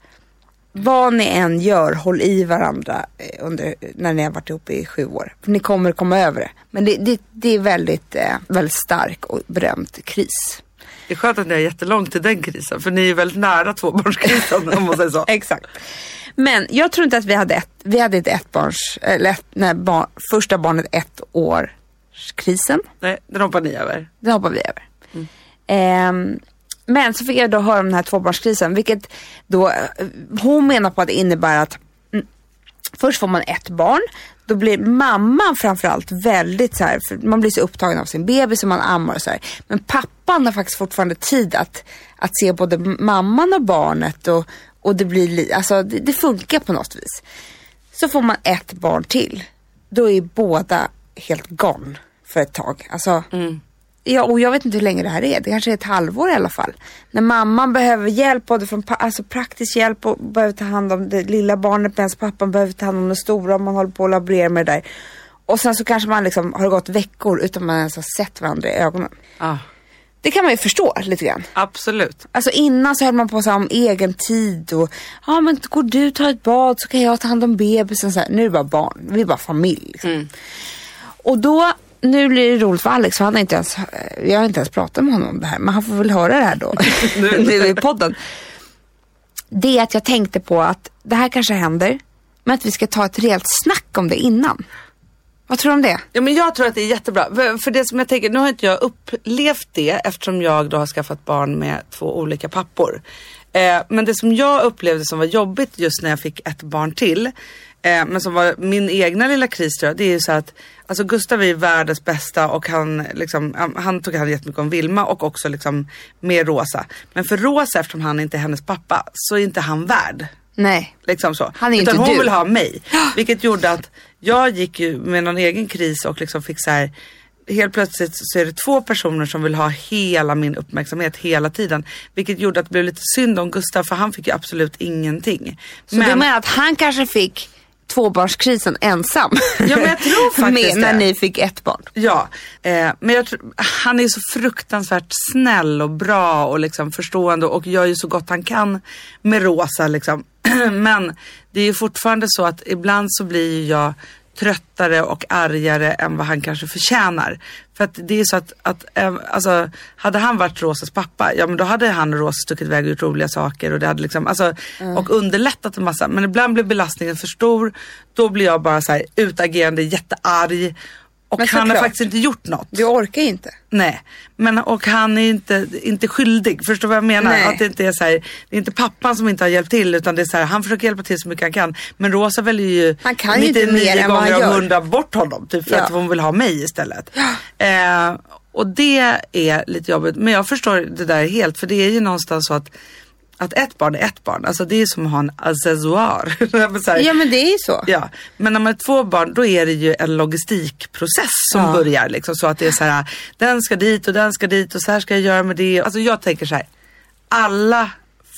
Vad ni än gör, håll i varandra eh, under, när ni har varit ihop i sju år. För ni kommer komma över det. Men det, det, det är väldigt, eh, väldigt stark och berömd kris. Det är skönt att ni har jättelångt till den krisen, för ni är väldigt nära tvåbarnskrisen om man säger så. Exakt. Men jag tror inte att vi hade ett, vi hade inte ett barns, eller ett, när barn, första barnet ett år krisen. Nej, den hoppar ni över. Det hoppar vi över. Ehm, men så fick jag då höra om den här tvåbarnskrisen, vilket då, eh, hon menar på att det innebär att mm, först får man ett barn, då blir mamman framförallt väldigt så här, för man blir så upptagen av sin bebis och man ammar och så här. Men pappan har faktiskt fortfarande tid att, att se både mamman och barnet och, och det blir, alltså det, det funkar på något vis. Så får man ett barn till, då är båda helt gone för ett tag. Alltså, mm. Ja, och jag vet inte hur länge det här är. Det kanske är ett halvår i alla fall. När mamman behöver hjälp, både från alltså praktisk hjälp och behöver ta hand om det lilla barnet medan pappan behöver ta hand om det stora och man håller på att laborera med det där. Och sen så kanske man liksom har gått veckor utan man ens har sett varandra i ögonen. Ja, Det kan man ju förstå lite grann. absolut. Alltså innan så höll man på så om egen tid och ja men går du tar ett bad så kan jag ta hand om bebisen. Så här. Nu är det bara barn, vi är bara familj. Liksom. Och då, nu blir det roligt för Alex för han har inte ens, jag har inte ens pratat med honom om det här men han får väl höra det här då. nu i podden. Det är att jag tänkte på att det här kanske händer men att vi ska ta ett rejält snack om det innan. Vad tror du om det? Ja, men jag tror att det är jättebra. För, det som jag tänker, nu har inte jag upplevt det eftersom jag då har skaffat barn med två olika pappor. Eh, men det som jag upplevde som var jobbigt just när jag fick ett barn till, eh, men som var min egna lilla kris tror jag, det är ju så att Alltså Gustav är världens bästa och han, liksom, han- han tog hand jättemycket om Vilma och också liksom med Rosa. Men för Rosa, eftersom han inte är hennes pappa, så är inte han värd. Nej. Liksom så. Han är Utan inte hon du. vill ha mig. Vilket gjorde att jag gick ju med någon egen kris och liksom fick så här. Helt plötsligt så är det två personer som vill ha hela min uppmärksamhet hela tiden. Vilket gjorde att det blev lite synd om Gustav för han fick ju absolut ingenting. Så du menar att han kanske fick tvåbarnskrisen ensam? Ja, men jag tror faktiskt med, När ni fick ett barn. Ja, eh, men jag tror, han är så fruktansvärt snäll och bra och liksom förstående och gör ju så gott han kan med Rosa liksom. men det är ju fortfarande så att ibland så blir jag tröttare och argare än vad han kanske förtjänar. För att det är så att, att eh, alltså, hade han varit Rosas pappa, ja men då hade han och Rosa stuckit iväg och gjort roliga saker och det hade liksom, alltså, och underlättat en massa. Men ibland blir belastningen för stor, då blir jag bara så här utagerande, jättearg. Och Men han har faktiskt inte gjort något. Du orkar inte. Nej, men och han är inte, inte skyldig. Förstår du vad jag menar? Nej. Att det inte är så här, det är inte pappan som inte har hjälpt till utan det är så här, han försöker hjälpa till så mycket han kan. Men Rosa väljer ju Han kan ju inte 99 mer än vad han gånger av gör. 100 bort honom. Typ för Ja. att hon vill ha mig istället. Eh, och det är lite jobbigt. Men jag förstår det där helt för det är ju någonstans så att att ett barn är ett barn, alltså det är som att ha en accessoar. Ja men det är ju så. Ja, men när man är två barn då är det ju en logistikprocess som Ja. börjar liksom så att det är så här, den ska dit och den ska dit och så här ska jag göra med det. Alltså jag tänker så här, alla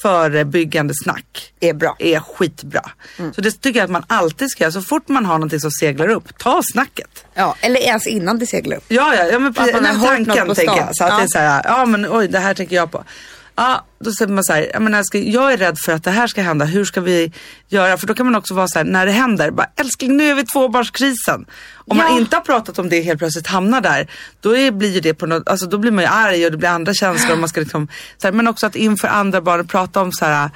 förebyggande snack Är bra. är skitbra. Mm. Så det tycker jag att man alltid ska göra. Så fort man har någonting som seglar upp, ta snacket. Ja, eller ens innan det seglar upp. Ja, ja, ja men precis. man har tanken på tänker jag. Så att Ja. det är så här, ja men oj det här tänker jag på. Ja, då säger man så här, jag, menar, jag, ska, jag är rädd för att det här ska hända, hur ska vi göra? För då kan man också vara så här, när det händer, bara älskling nu är vi i tvåbarnskrisen. Om Ja. man inte har pratat om det helt plötsligt hamnar där, då är, blir ju det på något, alltså då blir man ju arg och det blir andra känslor. Och man ska liksom, så här, men också att inför andra barn prata om så här,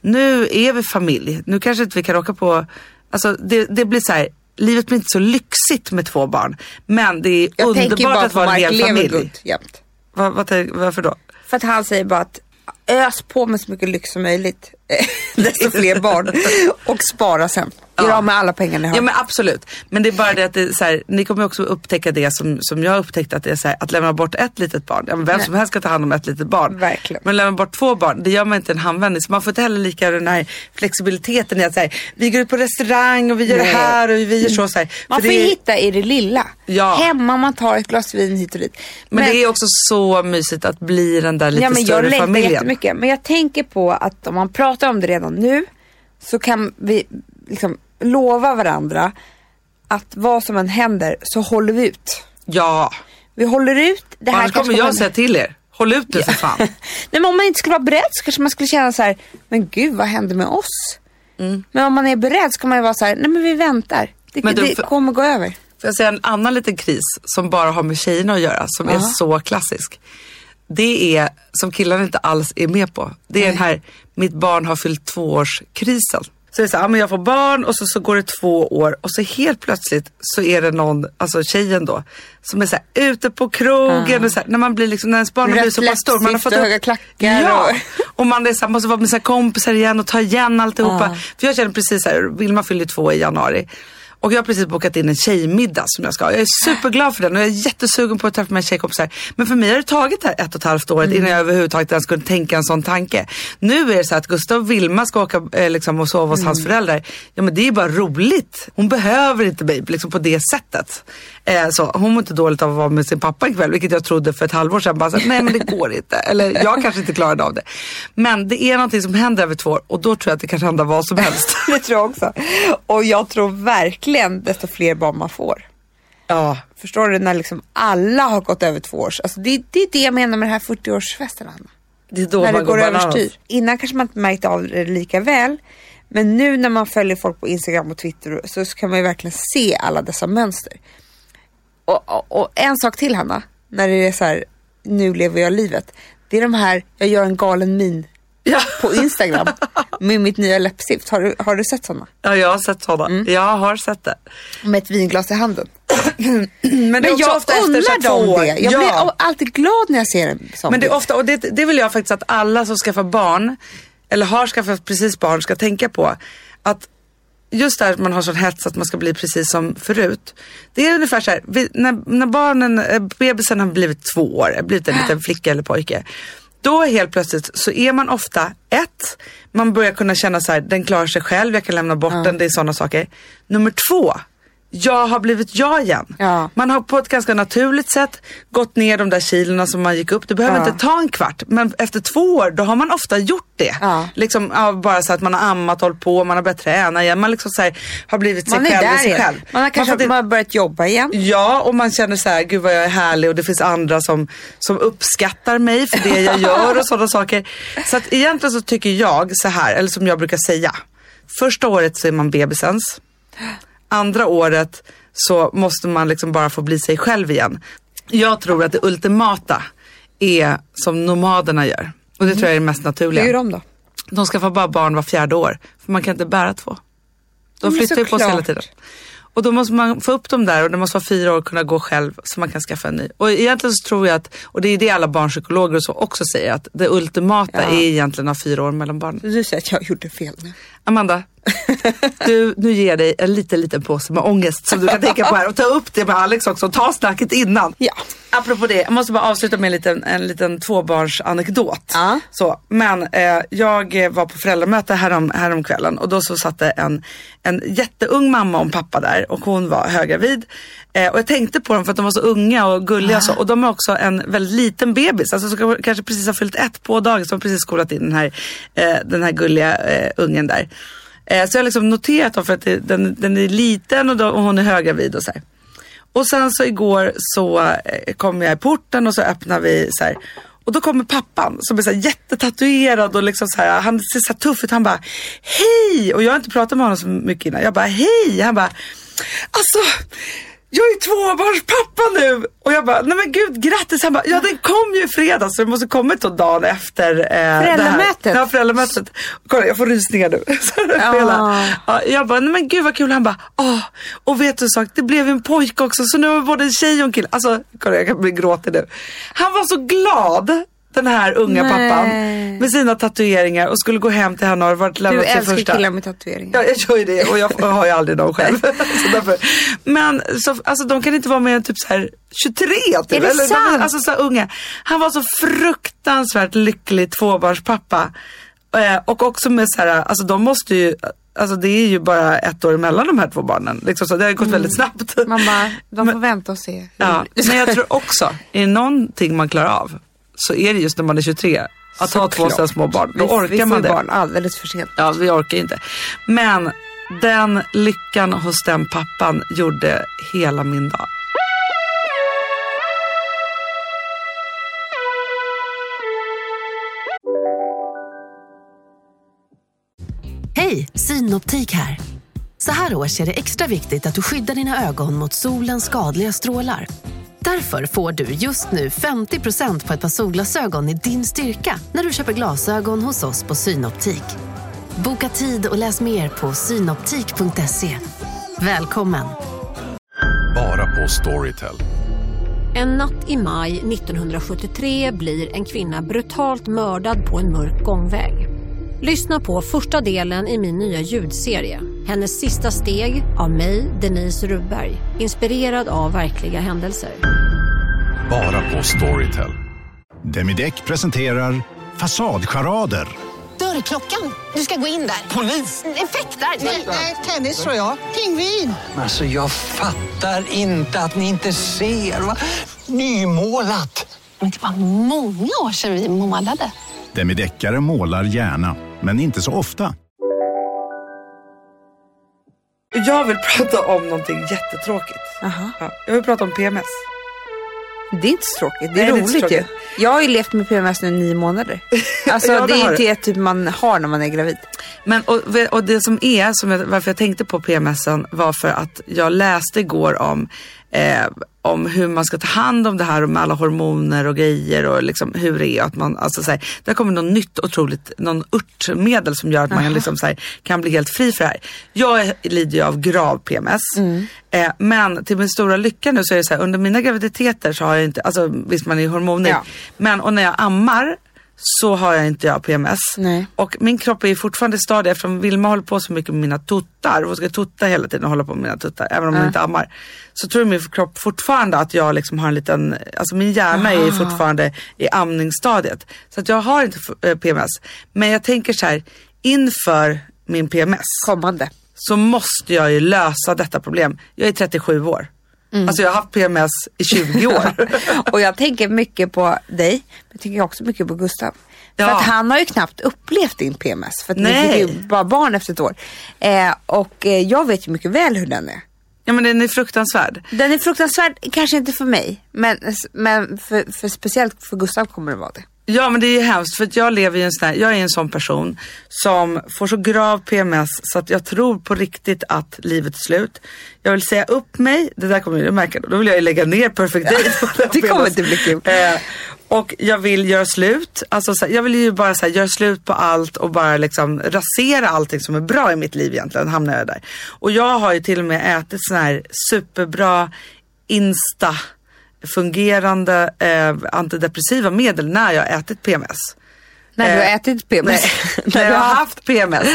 nu är vi familj, nu kanske inte vi kan åka på, alltså det, det blir så här, livet blir inte så lyxigt med två barn. Men det är Jag underbart att vara en hel familj. Jämt. Vad, tänk- varför då? För att han säger bara att ös på med så mycket lyx som möjligt. Desto fler barn. Och spara sen. Gör Ja. av med alla pengar ni har. Ja men absolut. Men det är bara det att det så här, ni kommer också upptäcka det som, som jag har upptäckt att det är så här, att lämna bort ett litet barn. Ja, men vem som helst ska ta hand om ett litet barn. Verkligen. Men lämna bort två barn, det gör man inte en handvändning. Så man får inte heller lika den här flexibiliteten i att säga, vi går ut på restaurang och vi gör det Nej. här och vi gör så. så här. Man får det är- hitta i det lilla. Ja. Hemma man tar ett glas vin hit och dit. Men, det är också så mysigt att bli den där lite ja, men jag större längtar familjen. Jättemycket. Men jag tänker på att om man pratar om det redan nu så kan vi liksom lova varandra att vad som än händer så håller vi ut. Ja, Vi håller ut. Det här annars kommer jag man- säga till er. Håll ut nu för fan. Nej, men om man inte skulle vara beredd så kanske man skulle känna så här, men gud vad hände med oss? Men om man är beredd så kan man ju vara så här, nej men vi väntar. Det, Mm. Men du, det kommer gå över. Får jag säga en annan liten kris som bara har med tjejerna att göra, som är så klassisk. Det är, som killarna inte alls är med på, det är den här, mitt barn har fyllt två års krisen. Så det är så här, ja, men jag får barn och så, så går det två år och så helt plötsligt så är det någon, alltså tjejen då, som är så här, ute på krogen och så här, när man blir liksom, när ens barn blivit så pass stor. Man har fått och höga klackar Ja, och- och man är så här, måste vara med sina kompisar igen och ta igen alltihopa. Ja. För jag känner precis så här, Vilma fyllde två i januari. Och jag har precis bokat in en tjejmiddag som jag ska ha. Jag är superglad för den och jag är jättesugen på att träffa mina tjejkompisar. Men för mig har det tagit här ett och ett halvt året innan jag överhuvudtaget ens kunde tänka en sån tanke. Nu är det så att Gustav och Vilma ska åka eh, liksom, och sova hos hans föräldrar. Ja men det är bara roligt. Hon behöver inte mig liksom, på det sättet. Eh, så, hon mår inte dåligt av att vara med sin pappa ikväll, vilket jag trodde för ett halvår sedan. Bara så, nej men det går inte. Eller jag kanske inte klarade av det. Men det är någonting som händer över två år och då tror jag att det kan hända vad som helst. Det tror jag också. Och jag tror verkligen desto fler barn man får. ja. Förstår du? När liksom alla har gått över två års. Alltså det, det är det jag menar med den här 40-årsfesten Anna. Det är då när det man går bananas. överstyr. Innan kanske man inte märkte av det lika väl. Men nu när man följer folk på Instagram och Twitter så kan man ju verkligen se alla dessa mönster. Och, och, och en sak till Hanna, när det är så här, nu lever jag livet. Det är de här, jag gör en galen min Ja. på Instagram med mitt nya läppstift. Har du, har du sett sådana? ja, jag har sett sådana. Mm. Jag har sett det. Med ett vinglas i handen. Men, Men jag två dem det. Jag ja. blir alltid glad när jag ser en sån Men det är ofta, och det, det vill jag faktiskt att alla som skaffar barn, eller har skaffat precis barn, ska tänka på. Att just där att man har sån hets att man ska bli precis som förut. Det är ungefär så här, vi, när, när barnen, eh, bebisen har blivit två år, blivit en liten flicka eller pojke. Då helt plötsligt så är man ofta ett, man börjar kunna känna så här, den klarar sig själv, jag kan lämna bort den, det är sådana saker. Nummer två, jag har blivit jag igen. Ja. Man har på ett ganska naturligt sätt gått ner de där kilorna som man gick upp. Det behöver Ja. inte ta en kvart, men efter två år då har man ofta gjort det. Ja. Liksom, bara så att man har ammat, hållit på, man har börjat träna igen. Man liksom så här, har blivit sig Man är själv i sig igen. själv. Man har kanske får inte- man har börjat jobba igen. Ja, och man känner så här, gud vad jag är härlig och det finns andra som, som uppskattar mig för det jag gör och sådana saker. Så att egentligen så tycker jag så här, eller som jag brukar säga. Första året så är man bebisens. Andra året så måste man liksom bara få bli sig själv igen. Jag tror att det ultimata är som nomaderna gör. Och det tror jag är det mest naturliga. Hur de då? De skaffar bara barn var fjärde år. För man kan inte bära två. De Men flyttar ju på sig hela tiden. Och då måste man få upp dem där och det måste vara fyra år och kunna gå själv så man kan skaffa en ny. Och egentligen så tror jag att, och det är det alla barnpsykologer och så också säger, att det ultimata Ja. är egentligen att ha fyra år mellan barnen. Du säger att jag gjorde fel nu. Amanda, du, nu ger jag dig en liten, liten påse med ångest som du kan tänka på här och ta upp det med Alex också och ta snacket innan. Ja. Apropå det, jag måste bara avsluta med en liten, en liten tvåbarnsanekdot. Ja. Så, men eh, jag var på föräldramöte härom, häromkvällen och då så satt det en, en jätteung mamma och pappa där och hon var höggravid. Eh, och jag tänkte på dem för att de var så unga och gulliga så, och de är också en väldigt liten bebis, alltså som kanske precis har fyllt ett på de har precis skolat in den här, eh, den här gulliga eh, ungen där. Eh, så jag har liksom noterat dem för att det, den, den är liten och, då, och hon är höggravid och så här. Och sen så igår så eh, kom jag i porten och så öppnar vi så här. Och då kommer pappan som är så här jättetatuerad och liksom så här, han ser så här tuff ut. Han bara hej! Och jag har inte pratat med honom så mycket innan. Jag bara hej! Han bara alltså jag är tvåbarnspappa nu! Och jag bara, nej men gud grattis! Han bara, ja den kom ju i fredags så det måste kommit då dagen efter eh, Föräldramötet. Det här. Ja, föräldramötet. Kolla jag får rysningar nu. Ja. Ja, jag bara, nej men gud vad kul. Han bara, åh, och vet du en sak, det blev en pojke också så nu har vi både en tjej och en kille. Alltså, kolla jag kan bli gråtig nu. Han var så glad. Den här unga Nej. pappan med sina tatueringar och skulle gå hem till henne och varit Du lämnat sin älskar första. killar med tatueringar. Ja, jag gör ju det och jag har ju aldrig någon själv. så. Men så, alltså, de kan inte vara mer än typ så här 23 typ. Är det Eller, sant? Alltså så unga. Han var så fruktansvärt lycklig tvåbarnspappa. Eh, och också med så här, alltså de måste ju, alltså det är ju bara ett år emellan de här två barnen. Liksom så, det har gått väldigt snabbt. Bara, de får vänta och se. Ja, men jag tror också, är det någonting man klarar av så är det just när man är 23. Att ha två sådana små barn. Då vi, orkar vi får man det. barn alldeles för sent. Ja, vi orkar inte. Men den lyckan hos den pappan gjorde hela min dag. Hej, Synoptik här. Så här års är det extra viktigt att du skyddar dina ögon mot solens skadliga strålar. Därför får du just nu 50% på ett par solglasögon i din styrka när du köper glasögon hos oss på Synoptik. Boka tid och läs mer på synoptik.se. Välkommen! Bara på Storytel. En natt i maj 1973 blir en kvinna brutalt mördad på en mörk gångväg. Lyssna på första delen i min nya ljudserie. Hennes sista steg av mig, Denise Rubberg. Inspirerad av verkliga händelser. Bara på Storytel. Demideck presenterar Fasadcharader. Dörrklockan. Du ska gå in där. Polis? Effektar? Nej, tennis tror jag. Pingvin. Alltså jag fattar inte att ni inte ser. Va? Nymålat! Men det var många år sedan vi målade. Demideckare målar gärna, men inte så ofta. Jag vill prata om någonting jättetråkigt. Aha. Ja, jag vill prata om PMS. Det är inte så tråkigt, det är Nej, det är roligt ju. Jag har ju levt med PMS nu i nio månader. Alltså Ja, det det är ett typ man har när man är gravid. Men, och, och det som är, som jag, varför jag tänkte på PMSen var för att jag läste igår om, eh, om hur man ska ta hand om det här med alla hormoner och grejer och liksom hur det är. Att man, alltså, så här, det har kommit något nytt otroligt, någon örtmedel som gör att man liksom, så här, kan bli helt fri för det här. Jag lider ju av grav PMS. Eh, men till min stora lycka nu så är det så här, under mina graviditeter så har jag inte, alltså visst man är ju hormoner. Ja. Men och när jag ammar så har jag inte jag PMS. Nej. Och min kropp är fortfarande stadig eftersom Vilma håller på så mycket med mina tuttar. Hon ska tutta hela tiden och hålla på med mina tuttar även om hon inte ammar. Så tror min kropp fortfarande att jag liksom har en liten, alltså min hjärna är ju fortfarande i amningsstadiet. Så att jag har inte eh, PMS. Men jag tänker så här, inför min PMS Kommande. så måste jag ju lösa detta problem. Jag är 37 år. Alltså jag har haft PMS i 20 år. Och jag tänker mycket på dig, men jag tänker också mycket på Gustav. För Ja. att han har ju knappt upplevt din PMS. För att ni Nej. fick ju bara barn efter ett år. Eh, och eh, jag vet ju mycket väl hur den är. ja men den är fruktansvärd. Den är fruktansvärd, kanske inte för mig, men, men för, för speciellt för Gustav kommer det vara det. Ja men det är ju hemskt för att jag lever i en sån här, jag är en sån person som får så grav PMS så att jag tror på riktigt att livet är slut. Jag vill säga upp mig, det där kommer du märka, då vill jag ju lägga ner Perfect Day. Det kommer inte bli kul. Eh, och jag vill göra slut, alltså så här, jag vill ju bara så här, göra slut på allt och bara liksom rasera allting som är bra i mitt liv egentligen, hamnar jag där. Och jag har ju till och med ätit sån här superbra Insta fungerande eh, antidepressiva medel när jag har ätit PMS. När du har Eh, ätit PMS. Nej, När jag har haft PMS.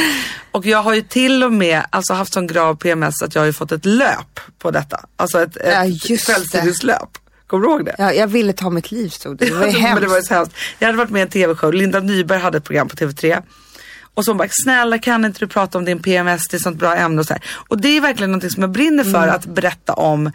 Och jag har ju till och med alltså, haft sån grav PMS att jag har ju fått ett löp på detta. Alltså ett, Ja, ett det. kvällstidningslöp. Kommer du ihåg det? Ja, jag ville ta mitt liv stod det. Det var ju men hemskt. det var så hemskt. Jag hade varit med i en tv-show, Linda Nyberg hade ett program på TV3. Och så hon bara, snälla kan inte du prata om din PMS, det är sånt bra ämne och så här. Och det är verkligen någonting som jag brinner för Mm. att berätta om.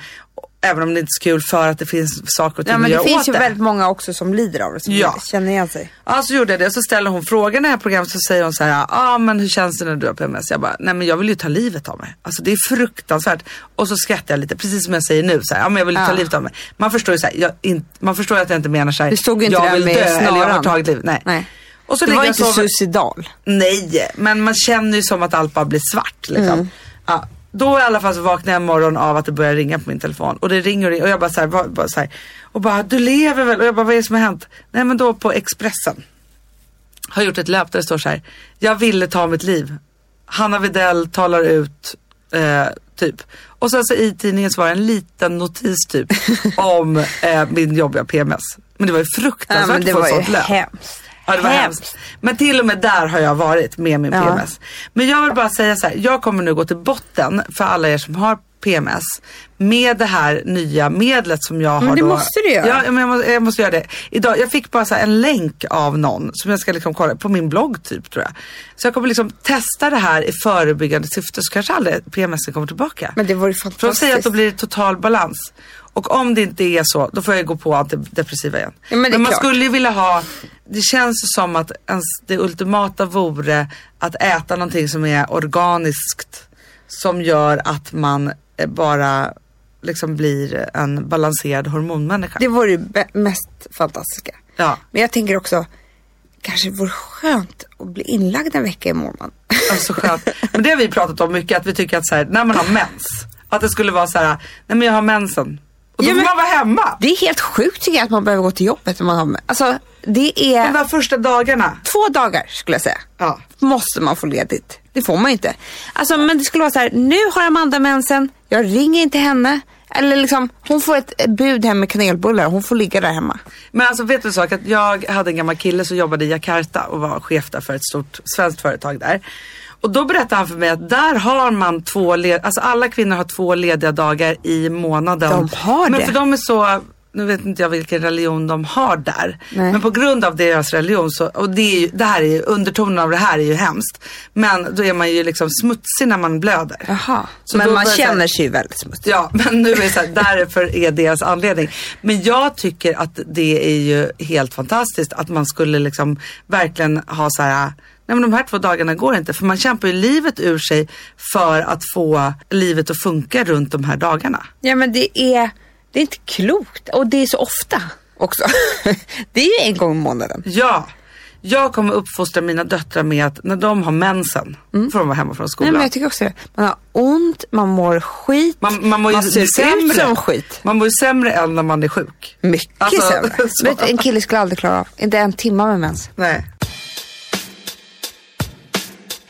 Även om det inte är så kul för att det finns saker och ting Ja, men att det göra finns åt ju det. väldigt många också som lider av det, som Ja. känner igen sig. Ja så gjorde jag det så ställer hon frågan i det här programmet så säger hon så här, ja ah, men hur känns det när du har PMS? Jag bara, nej men jag vill ju ta livet av mig. Alltså det är fruktansvärt. Och så skrattar jag lite, precis som jag säger nu, så här, ja men jag vill ju ta Ja. livet av mig. Man förstår ju så här, jag, in, man förstår ju att jag inte menar så här, Du stod ju inte jag vill med dö eller jag har snaran. tagit livet. Nej. Nej. Och så Det ligger var inte sover- suicidal. Nej, men man känner ju som att allt bara blir svart liksom. Mm. Ja, då i alla fall så vaknar jag en morgon av att det börjar ringa på min telefon och det ringer och ringer och jag bara så här, bara, bara så här och bara du lever väl? Och jag bara vad är det som har hänt? Nej men då på Expressen har gjort ett löp där det står så här, jag ville ta mitt liv. Hanna Videll talar ut eh, typ. Och sen så i tidningen så var det en liten notis typ om eh, min jobbiga PMS. Men det var ju Ja, fruktansvärt men det att få ett sånt löp. hemskt. Ja, det var hemskt. Men till och med där har jag varit med min Ja. PMS. Men jag vill bara säga så här, jag kommer nu gå till botten för alla er som har PMS med det här nya medlet som jag Men har det då. måste du göra. Ja, men jag måste, jag måste göra det. Idag, jag fick bara så en länk av någon som jag ska liksom kolla på min blogg typ tror jag. Så jag kommer liksom testa det här i förebyggande syfte så kanske aldrig PMS kommer tillbaka. Men det vore ju För de fantastiskt. säger att då blir det total balans. Och om det inte är så, då får jag gå på antidepressiva igen. Ja, men det är man klart. skulle ju vilja ha, det känns som att ens, det ultimata vore att äta någonting som är organiskt. Som gör att man eh, bara liksom blir en balanserad hormonmänniska. Det vore be- mest fantastiska. Ja, Men jag tänker också, kanske det vore skönt att bli inlagd en vecka i månaden. alltså skönt. Men det har vi pratat om mycket, att vi tycker att så här, när man har mens, att det skulle vara så här, nej men jag har mensen. Och då Ja, får man vara hemma. Det är helt sjukt tycker jag att man behöver gå till jobbet när man har med. Alltså det De är där första dagarna. två dagar skulle jag säga. Ja. Måste man få ledigt. Det får man ju inte. Alltså men det skulle vara så här, nu har Amanda mensen, jag ringer inte henne. Eller liksom, hon får ett bud hem med kanelbullar, hon får ligga där hemma. Men alltså vet du en sak? Att jag hade en gammal kille som jobbade i Jakarta och var chef där för ett stort svenskt företag där. Och då berättade han för mig att där har man två, led- alltså alla kvinnor har två lediga dagar i månaden. De har Men det. för de är så, nu vet inte jag vilken religion de har där. Nej. Men på grund av deras religion så, och det, är ju, det här är ju, undertonen av det här är ju hemskt. Men då är man ju liksom smutsig när man blöder. Jaha. Så men man så här- känner sig ju väldigt smutsig. Ja, men nu är det så här, därför är deras anledning. Men jag tycker att det är ju helt fantastiskt att man skulle liksom verkligen ha så här, nej men de här två dagarna går inte. För man kämpar ju livet ur sig för att få livet att funka runt de här dagarna. Ja men det är, det är inte klokt. Och det är så ofta också. det är ju en gång i månaden. Ja, jag kommer uppfostra mina döttrar med att när de har mensen får de vara hemma från Nej, skolan. men jag tycker också det. Man har ont, man mår skit, man, man mår ju ser ut sämre. som skit. Man mår ju sämre än när man är sjuk. Mycket Alltså, sämre. du, en kille skulle aldrig klara av, inte en timme med mens. Nej.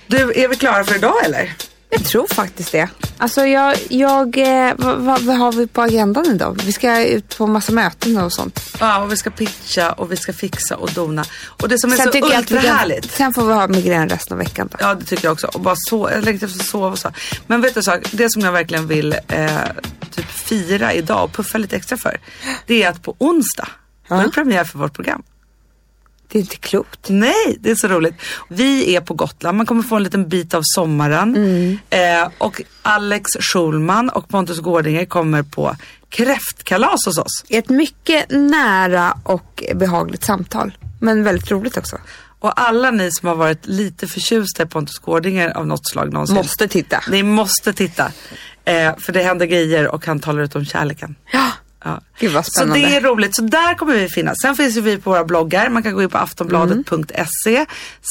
Du, är vi klara för idag eller? Jag tror faktiskt det. Alltså jag, jag eh, vad, vad, vad har vi på agendan idag? Vi ska ut på massa möten och sånt. Ja, och vi ska pitcha och vi ska fixa och dona. Och det som är så vi kan- ultrahärligt. Sen får vi ha migrän resten av veckan då. Ja, det tycker jag också. Och bara så, jag längtar efter att sova och så. Men vet du en sak? Det som jag verkligen vill eh, typ fira idag och puffa lite extra för. Det är att på onsdag, då är det premiär för vårt program. Det är inte klokt. Nej, det är så roligt. Vi är på Gotland, man kommer få en liten bit av sommaren. Mm. Eh, och Alex Schulman och Pontus Gårdinger kommer på kräftkalas hos oss. Ett mycket nära och behagligt samtal. Men väldigt roligt också. Och alla ni som har varit lite förtjusta i Pontus Gårdinger av något slag någonsin. Måste titta. Ni måste titta. Eh, för det händer grejer och han talar ut om kärleken. Ja, Ja. gud vad Så spännande. det är roligt. Så där kommer vi finnas. Sen finns vi på våra bloggar. Man kan gå in på aftonbladet.se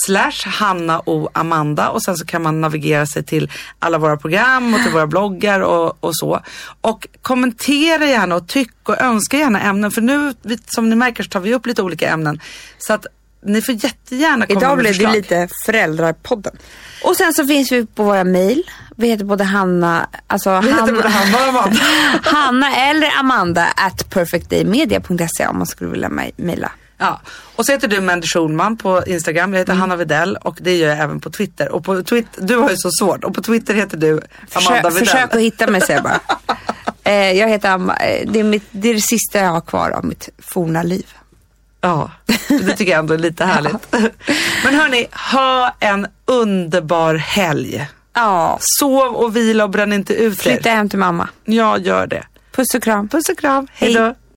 slash Hanna och Amanda och sen så kan man navigera sig till alla våra program och till våra bloggar och, och så. Och kommentera gärna och tyck och önska gärna ämnen för nu som ni märker så tar vi upp lite olika ämnen. Så att ni får jättegärna komma Idag med blev det lite föräldrapodden. Och sen så finns vi på våra mejl. Vi heter både Hanna, alltså Vi heter både Hanna och Amanda. Hanna eller Amanda at perfectdaymedia.se om man skulle vilja mej- mejla. Ja, och så heter du Mandy Schulman på Instagram. Jag heter Mm. Hanna Videll och det gör jag även på Twitter. Och på Twitter, du har ju så svårt och på Twitter heter du Amanda Försök, Videll. försök att hitta mig säger jag bara. eh, jag heter Am- eh, det, är mitt, det är det sista jag har kvar av mitt forna liv. Ja, det tycker jag ändå är lite härligt. Men hörni, ha en underbar helg. Ja, Sov och vila och bränn inte ut er. flytta hem till mamma. Ja, gör det. Puss och kram. Puss och kram. Hej då.